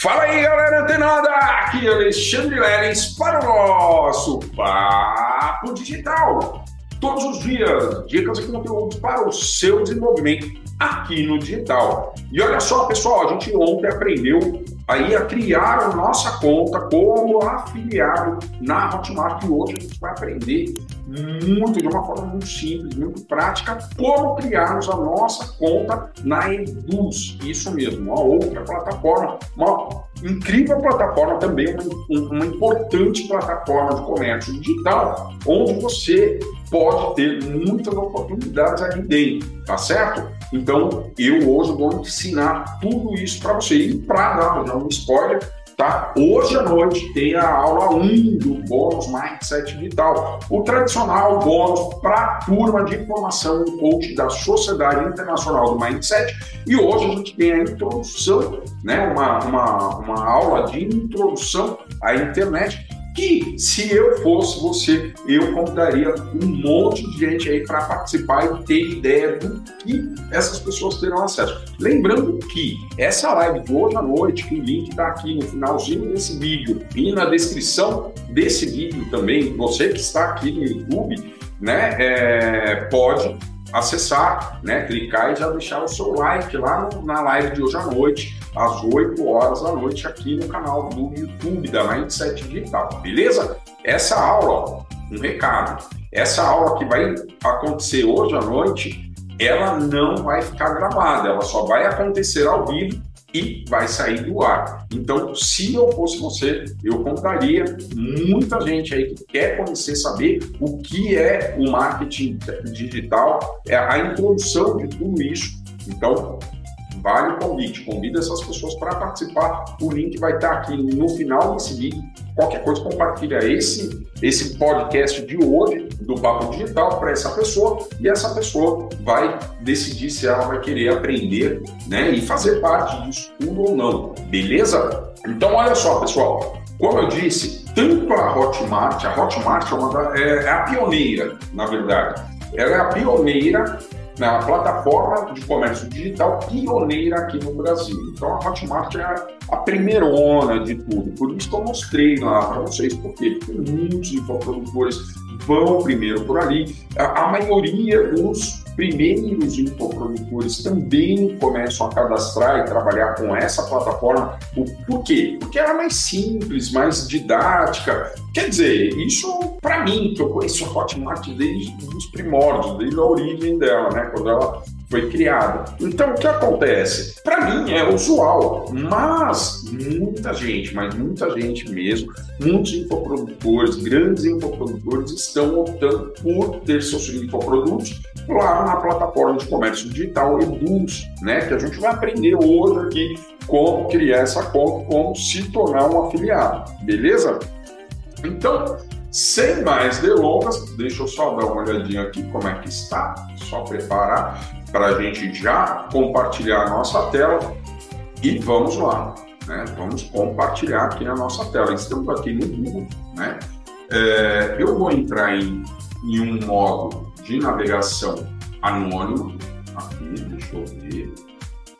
Fala aí, galera antenada! Aqui é Alexandre Leres para o nosso Papo Digital. Todos os dias, dicas e conteúdos para o seu desenvolvimento aqui no digital. E olha só, pessoal, a gente ontem aprendeu aí a criar a nossa conta como afiliado na Hotmart e hoje a gente vai aprender muito de uma forma muito simples, muito prática, como criarmos a nossa conta na Eduz. Isso mesmo, uma outra plataforma, uma incrível plataforma também, uma, uma importante plataforma de comércio digital, onde você pode ter muitas oportunidades ali dentro, tá certo? Então, eu hoje vou ensinar tudo isso para você. E para dar um spoiler, Tá? Hoje à noite tem a aula 1 do bônus Mindset Vital, o tradicional bônus para a turma de informação e coach da Sociedade Internacional do Mindset. E hoje a gente tem a introdução, né? uma, uma, uma aula de introdução à internet que se eu fosse você, eu convidaria um monte de gente aí para participar e ter ideia do que essas pessoas terão acesso. Lembrando que essa live de hoje à noite, que o link está aqui no finalzinho desse vídeo e na descrição desse vídeo também, você que está aqui no YouTube, né, é, pode acessar, né, clicar e já deixar o seu like lá no, na live de hoje à noite, às 8 horas da noite, aqui no canal do YouTube da Mindset Digital, beleza? Essa aula, um recado, essa aula que vai acontecer hoje à noite, ela não vai ficar gravada, ela só vai acontecer ao vivo e vai sair do ar. Então, se eu fosse você, eu contaria muita gente aí que quer conhecer, saber o que é o marketing digital, é a introdução de tudo isso. Então, vale o convite, convida essas pessoas para participar. O link vai estar aqui no final desse vídeo. Qualquer coisa, compartilha esse, esse podcast de hoje do Papo Digital para essa pessoa e essa pessoa vai decidir se ela vai querer aprender né, e fazer parte disso tudo ou não. Beleza? Então, olha só, pessoal. Como eu disse, tanto a Hotmart, a Hotmart é, da, é, é a pioneira, na verdade. Ela é a pioneira na plataforma de comércio digital pioneira aqui no Brasil. Então a Hotmart é a, a primeirona de tudo. Por isso que eu mostrei lá para vocês? Porque muitos infoprodutores vão primeiro por ali. A, a maioria dos primeiros infoprodutores também começam a cadastrar e trabalhar com essa plataforma. Por quê? Porque ela é mais simples, mais didática. Quer dizer, isso para mim, que eu conheço a Hotmart desde os primórdios, desde a origem dela, né? Quando ela foi criada. Então, o que acontece? Para mim é usual, mas muita gente, mas muita gente mesmo, muitos infoprodutores, grandes infoprodutores estão optando por ter seus infoprodutos lá na plataforma de comércio digital Eduz, né? Que a gente vai aprender hoje aqui como criar essa conta, como se tornar um afiliado, beleza? Então, sem mais delongas, deixa eu só dar uma olhadinha aqui como é que está, só preparar para a gente já compartilhar a nossa tela e vamos lá, né? Vamos compartilhar aqui a nossa tela. Estamos aqui no Google, né? É, eu vou entrar em, em um modo de navegação anônimo, aqui, deixa eu ver,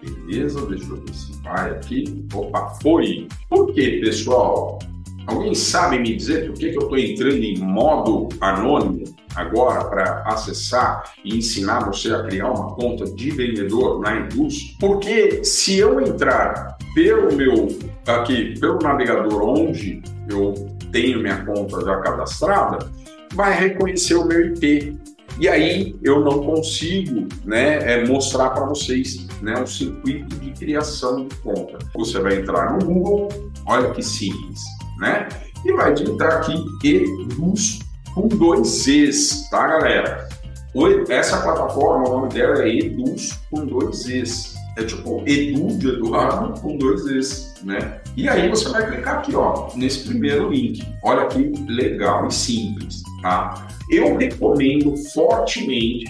beleza, deixa eu ver se vai aqui, opa, foi. Por que, pessoal? Alguém sabe me dizer por que, que eu estou entrando em modo anônimo agora para acessar e ensinar você a criar uma conta de vendedor na Indus? Porque se eu entrar pelo meu aqui pelo navegador onde eu tenho minha conta já cadastrada, vai reconhecer o meu IP. E aí eu não consigo né, é, mostrar para vocês né, o circuito de criação de conta. Você vai entrar no Google, olha que simples né? E vai digitar aqui Eduz com dois Zs, tá, galera? Essa plataforma, o nome dela é Eduz com dois Zs. É tipo Edu de Eduardo com dois Zs, né? E aí você vai clicar aqui, ó, nesse primeiro link. Olha que legal e simples, tá? Eu recomendo fortemente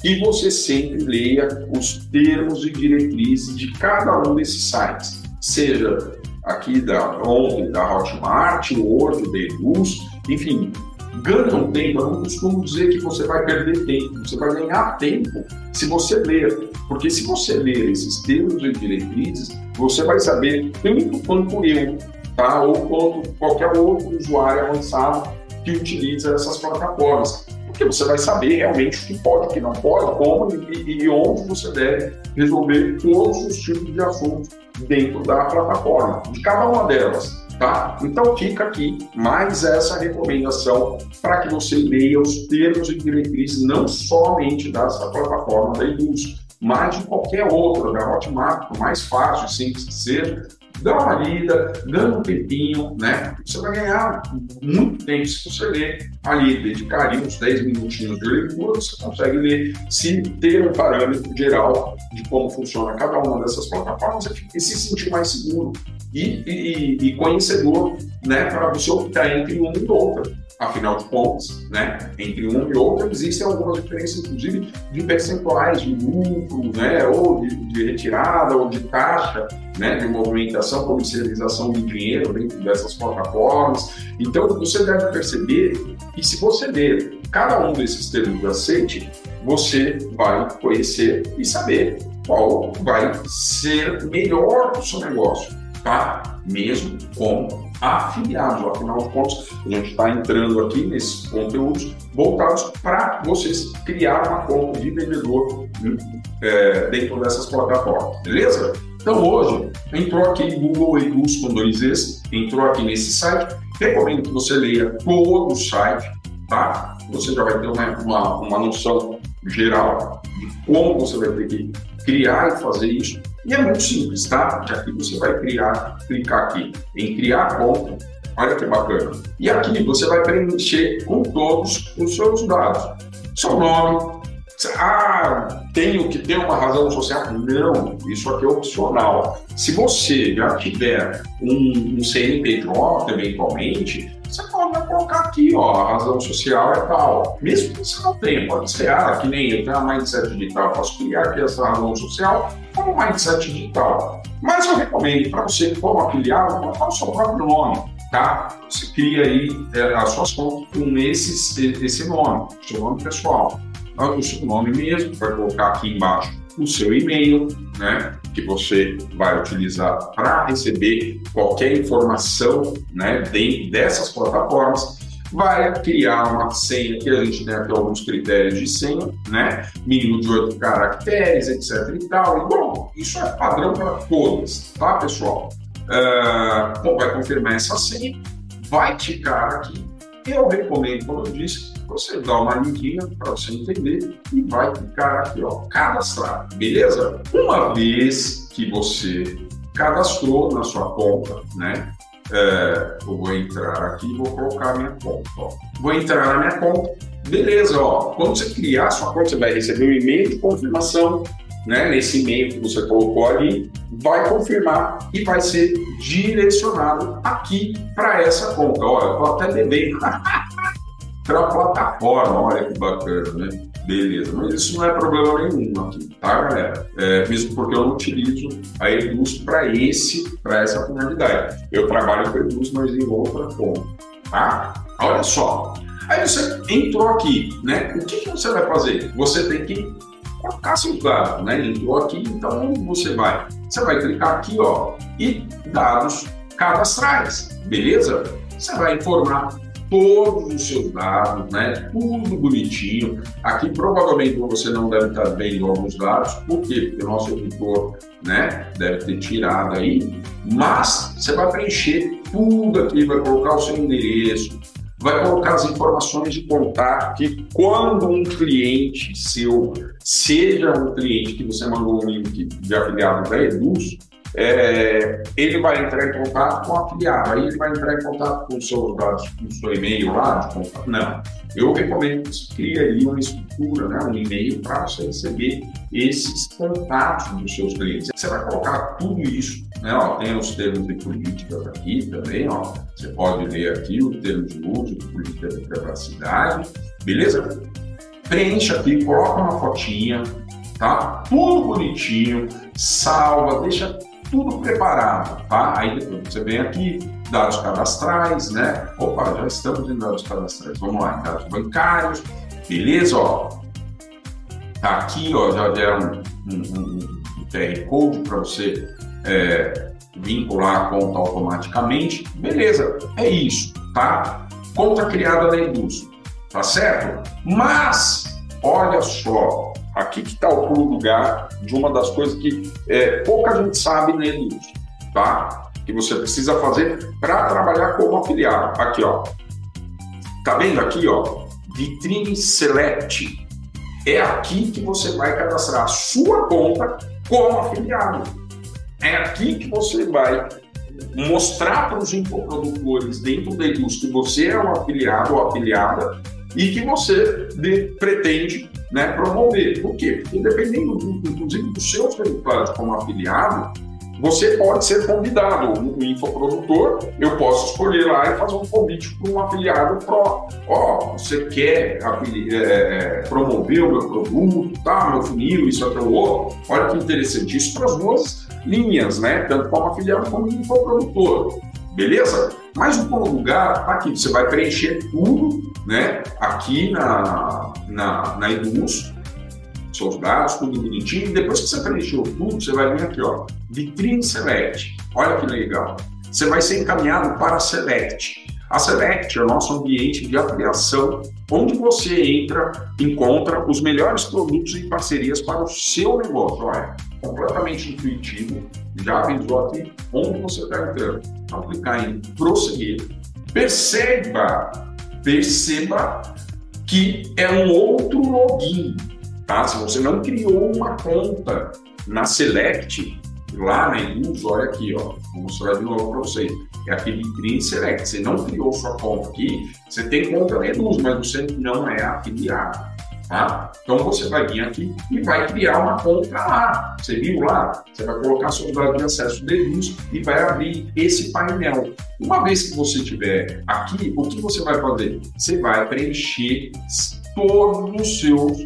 que você sempre leia os termos e diretrizes de cada um desses sites, seja aqui da ontem da Hotmart, hoje da Eduz, enfim, ganham tempo. Eu não costumo dizer que você vai perder tempo, você vai ganhar tempo se você ler. Porque se você ler esses termos e diretrizes, você vai saber tanto quanto eu, tá? Ou quanto qualquer outro usuário avançado que utiliza essas plataformas. Porque você vai saber realmente o que pode, o que não pode, como e, e onde você deve resolver todos os tipos de assuntos dentro da plataforma, de cada uma delas. Tá? Então fica aqui mais essa recomendação para que você leia os termos e diretrizes não somente dessa plataforma da Eduz, mas de qualquer outra, da Hotmart, mais fácil simples que seja, dá uma lida, dando um tempinho, né? Você vai ganhar muito tempo se você ler ali, dedicar uns 10 minutinhos de leitura, você consegue ler, se ter um parâmetro geral de como funciona cada uma dessas plataformas e se sentir mais seguro e, e, e conhecedor, né, para você optar entre uma e outra. Afinal de contas, né, entre um e outro existem algumas diferenças, inclusive de percentuais de lucro, né, ou de, de retirada, ou de taxa, né, de movimentação, comercialização de dinheiro dentro dessas plataformas. Então, você deve perceber que se você ler cada um desses termos aceite, você vai conhecer e saber qual vai ser melhor para o seu negócio, tá? Mesmo como afiliados. Afinal de contas, a gente está entrando aqui nesses conteúdos voltados para vocês criar uma conta de vendedor é, dentro dessas plataformas, beleza? Então hoje entrou aqui Google Eduz com dois Es, entrou aqui nesse site. Recomendo que você leia todo o site, tá? Você já vai ter uma, uma, uma noção geral de como você vai ter que criar e fazer isso. E é muito simples, tá? Porque aqui você vai criar, clicar aqui em criar conta. Olha que bacana. E aqui você vai preencher com todos os seus dados. Seu nome. Ah, tenho que ter uma razão social? Não, isso aqui é opcional. Se você já tiver um, um CNPJ, eventualmente, você pode colocar aqui, ó, a razão social é tal. Mesmo que você não tenha, pode ser, ah, que nem eu tenho a mindset digital, posso criar aqui essa razão social como mindset digital. Mas eu recomendo para você, como afiliado, colocar o seu próprio nome, tá? Você cria aí é, as suas contas com esses, esse nome, seu nome pessoal. Então, o seu nome mesmo, vai colocar aqui embaixo o seu e-mail, né, que você vai utilizar para receber qualquer informação, né, dentro dessas plataformas vai criar uma senha, que a gente tem aqui alguns critérios de senha, né? Mínimo de oito caracteres, etc e tal. E, bom, isso é padrão para todas, tá, pessoal? Uh, bom, vai confirmar essa senha, vai ticar aqui. Eu recomendo, como eu disse, você dá uma linkzinha para você entender e vai clicar aqui, ó, cadastrar, beleza? Uma vez que você cadastrou na sua conta, né? É, eu vou entrar aqui e vou colocar minha conta. Ó. Vou entrar na minha conta. Beleza, ó. Quando você criar sua conta, você vai receber um e-mail de confirmação. Né? Nesse e-mail que você colocou ali, vai confirmar e vai ser direcionado aqui para essa conta. Olha, eu estou até devendo para a plataforma, olha que bacana, né? Beleza, mas isso não é problema nenhum aqui, tá, galera? É, mesmo porque eu não utilizo a Eduz para esse, para essa finalidade. Eu trabalho com a Eduz, mas em outra forma, tá? Olha só. Aí você entrou aqui, né? O que, que você vai fazer? Você tem que colocar seus dados, né? Entrou aqui, então você vai. Você vai clicar aqui, ó, e dados cadastrais, beleza? Você vai informar todos os seus dados, né? Tudo bonitinho. Aqui provavelmente você não deve estar vendo alguns dados, por quê? Porque o nosso editor, né, deve ter tirado aí, mas você vai preencher tudo aqui, vai colocar o seu endereço, vai colocar as informações de contato que quando um cliente seu, seja um cliente que você mandou um link de afiliado da Eduz, é, ele vai entrar em contato com o afiliado, aí ele vai entrar em contato com o seu, com o seu e-mail lá de contato. Não. Eu recomendo que você crie ali uma estrutura, né, um e-mail para você receber esses contatos dos seus clientes. Você vai colocar tudo isso, né? Ó, tem os termos de política aqui também, ó. Você pode ler aqui os termos de uso de política de privacidade, beleza? Preencha aqui, coloca uma fotinha, tá? Tudo bonitinho, salva, deixa tudo preparado, tá? Aí depois você vem aqui, dados cadastrais, né? Opa, já estamos em dados cadastrais. Vamos lá, dados bancários, beleza? Ó, tá aqui, ó, já deram um, um, um QR Code para você é, vincular a conta automaticamente, beleza, é isso, tá? Conta criada na indústria, tá certo? Mas, olha só, aqui que está o pulo do gato de uma das coisas que é, pouca gente sabe na indústria, tá? Que você precisa fazer para trabalhar como afiliado. Aqui, ó. Tá vendo aqui, ó? Vitrine Select. É aqui que você vai cadastrar a sua conta como afiliado. É aqui que você vai mostrar para os infoprodutores dentro da indústria que você é um afiliado ou afiliada e que você de, pretende né, promover. Por quê? Porque dependendo, inclusive, dos seus resultados como afiliado, você pode ser convidado. O infoprodutor, eu posso escolher lá e fazer um convite para um afiliado pro. Ó, oh, você quer é, é, promover o meu produto, tá? Meu funil, isso até o outro. Olha que interessante. Isso para as duas linhas, né? Tanto como afiliado como infoprodutor. Beleza? Mas o bom lugar, tá aqui, você vai preencher tudo, né? Aqui na, na, na Eduz, seus dados, tudo bonitinho. Depois que você preencheu tudo, você vai vir aqui, ó, Vitrine Select. Olha que legal. Você vai ser encaminhado para a Select. A Select é o nosso ambiente de avaliação, onde você entra, encontra os melhores produtos e parcerias para o seu negócio. Olha, completamente intuitivo, já avisou aqui onde você está entrando. Então, clicar em prosseguir. Perceba, perceba que é um outro login. Tá? Se você não criou uma conta na Select, lá na Indus, olha aqui, ó, vou mostrar de novo para vocês. É aquele Vitrine Select. Você não criou sua conta aqui, você tem conta na Indus, mas você não é afiliado. Tá? Então você vai vir aqui e vai criar uma conta lá. Você viu lá? Você vai colocar seus dados de acesso Eduz e vai abrir esse painel. Uma vez que você tiver aqui, o que você vai fazer? Você vai preencher todos os seus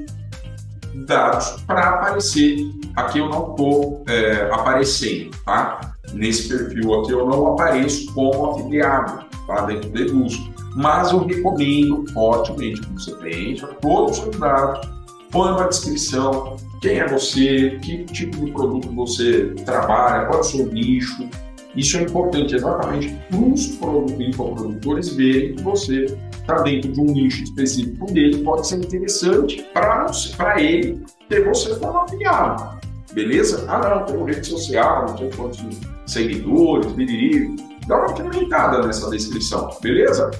dados para aparecer. Aqui eu não estou é, aparecendo, tá? Nesse perfil aqui eu não apareço como afiliado, tá? Dentro do Eduz. Mas eu recomendo fortemente que você preencha todos os seus dados, põe uma descrição, quem é você, que tipo de produto você trabalha, qual é o seu nicho. Isso é importante exatamente para os infoprodutores verem que você está dentro de um nicho específico dele, pode ser interessante para ele ter você como afiliado. Beleza? Ah, não, tem rede social, não tem quantos seguidores, biriri. Dá uma incrementada nessa descrição, beleza?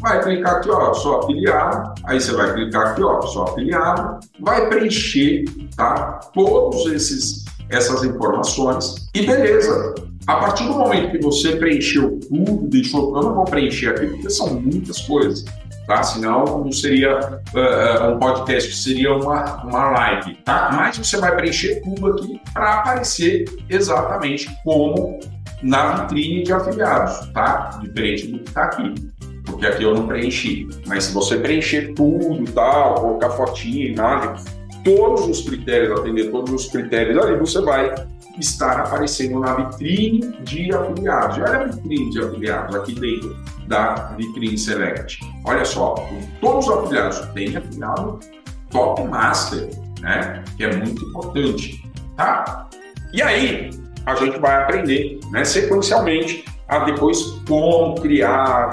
Vai clicar aqui, ó, sou afiliado. Aí você vai clicar aqui, ó, sou afiliado. Vai preencher, tá? Todos esses essas informações e beleza. A partir do momento que você preencheu tudo, deixou, eu não vou preencher aqui porque são muitas coisas, tá? Senão não seria uh, um podcast, seria uma, uma live, tá? Mas você vai preencher tudo aqui para aparecer exatamente como na vitrine de afiliados, tá? Diferente do que está aqui porque aqui eu não preenchi. Mas se você preencher tudo, tal, colocar fotinha, imagem, todos os critérios, atender todos os critérios ali, você vai estar aparecendo na vitrine de afiliados. Olha a vitrine de afiliados aqui dentro da vitrine Select. Olha só, todos os afiliados têm afiliado Top Master, né? Que é muito importante, tá? E aí, a gente vai aprender, né, sequencialmente, a depois como criar,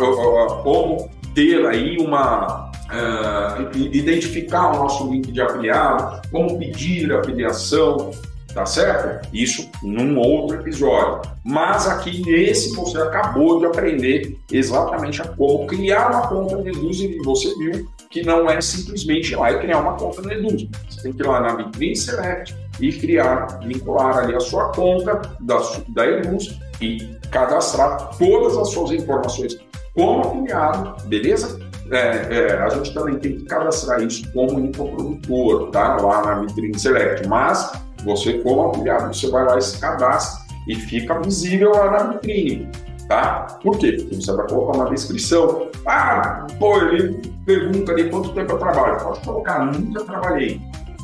como ter aí uma uh, identificar o nosso link de afiliado, como pedir a afiliação, tá certo? Isso num outro episódio. Mas aqui nesse você acabou de aprender exatamente a como criar uma conta no Eduz e você viu que não é simplesmente ir lá e criar uma conta no Eduz. Você tem que ir lá na Vitrine Select e criar, vincular ali a sua conta da, da Eduz e cadastrar todas as suas informações como afiliado, beleza? É, é, a gente também tem que cadastrar isso como infoprodutor, tá? Lá na Vitrine Select. Mas você, como afiliado, você vai lá e se cadastra e fica visível lá na vitrine, tá? Por quê? Porque você vai colocar uma descrição. Ah, pô, ele pergunta ali quanto tempo eu trabalho. Pode colocar, nunca trabalhei,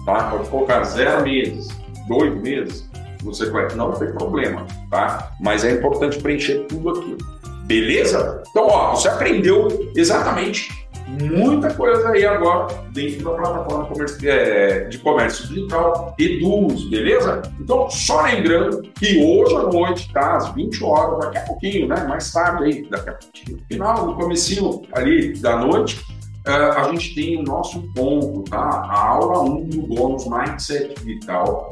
tá? Pode colocar zero meses, dois meses, você conhece, não tem problema, tá? Mas é importante preencher tudo aqui. Beleza? Então, ó, você aprendeu exatamente muita coisa aí agora dentro da plataforma é, de comércio digital Eduz, beleza? Então, só lembrando que hoje à noite, tá? Às 20 horas, daqui a pouquinho, né? Mais tarde aí, daqui a pouquinho, no final, no comecinho ali da noite, uh, a gente tem o nosso encontro, tá? A aula 1 do bônus Mindset Digital,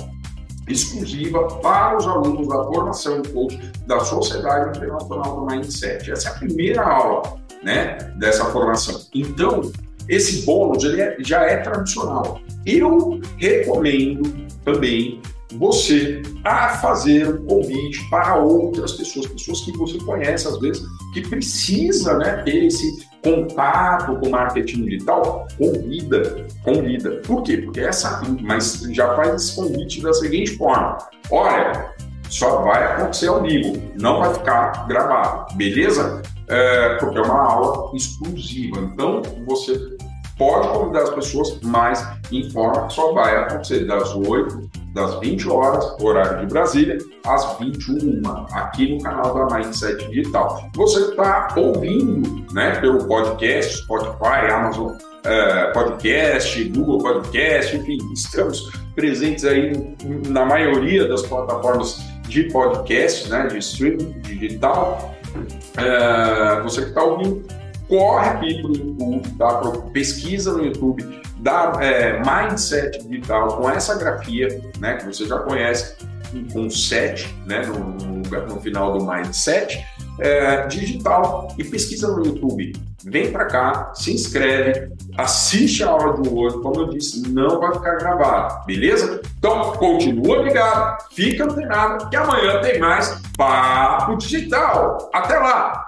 exclusiva para os alunos da formação coach da Sociedade Internacional do Mindset. Essa é a primeira aula né, dessa formação. Então, esse bônus ele é, já é tradicional. Eu recomendo também você a fazer um convite para outras pessoas, pessoas que você conhece às vezes, que precisa né, ter esse contato com marketing digital, convida, convida. Por quê? Porque essa, mas já faz esse convite da seguinte forma: olha, só vai acontecer ao vivo, não vai ficar gravado, beleza? É, porque é uma aula exclusiva. Então, você pode convidar as pessoas, mas informa que só vai acontecer das 8 das 20 horas, horário de Brasília, às 21, aqui no canal da Mindset Digital. Você está ouvindo né, pelo podcast, Spotify, Amazon é, Podcast, Google Podcast, enfim, estamos presentes aí na maioria das plataformas de podcast, né, de streaming digital. É, você que está ouvindo, corre aqui para o YouTube, tá? pesquisa no YouTube da é, Mindset Digital com essa grafia, né, que você já conhece, com 7 né, no, no, no, final do Mindset é, digital e pesquisa no YouTube. Vem para cá, se inscreve, assiste a aula de hoje, como eu disse, não vai ficar gravado, beleza? Então, continua ligado, fica antenado, que amanhã tem mais Papo Digital. Até lá!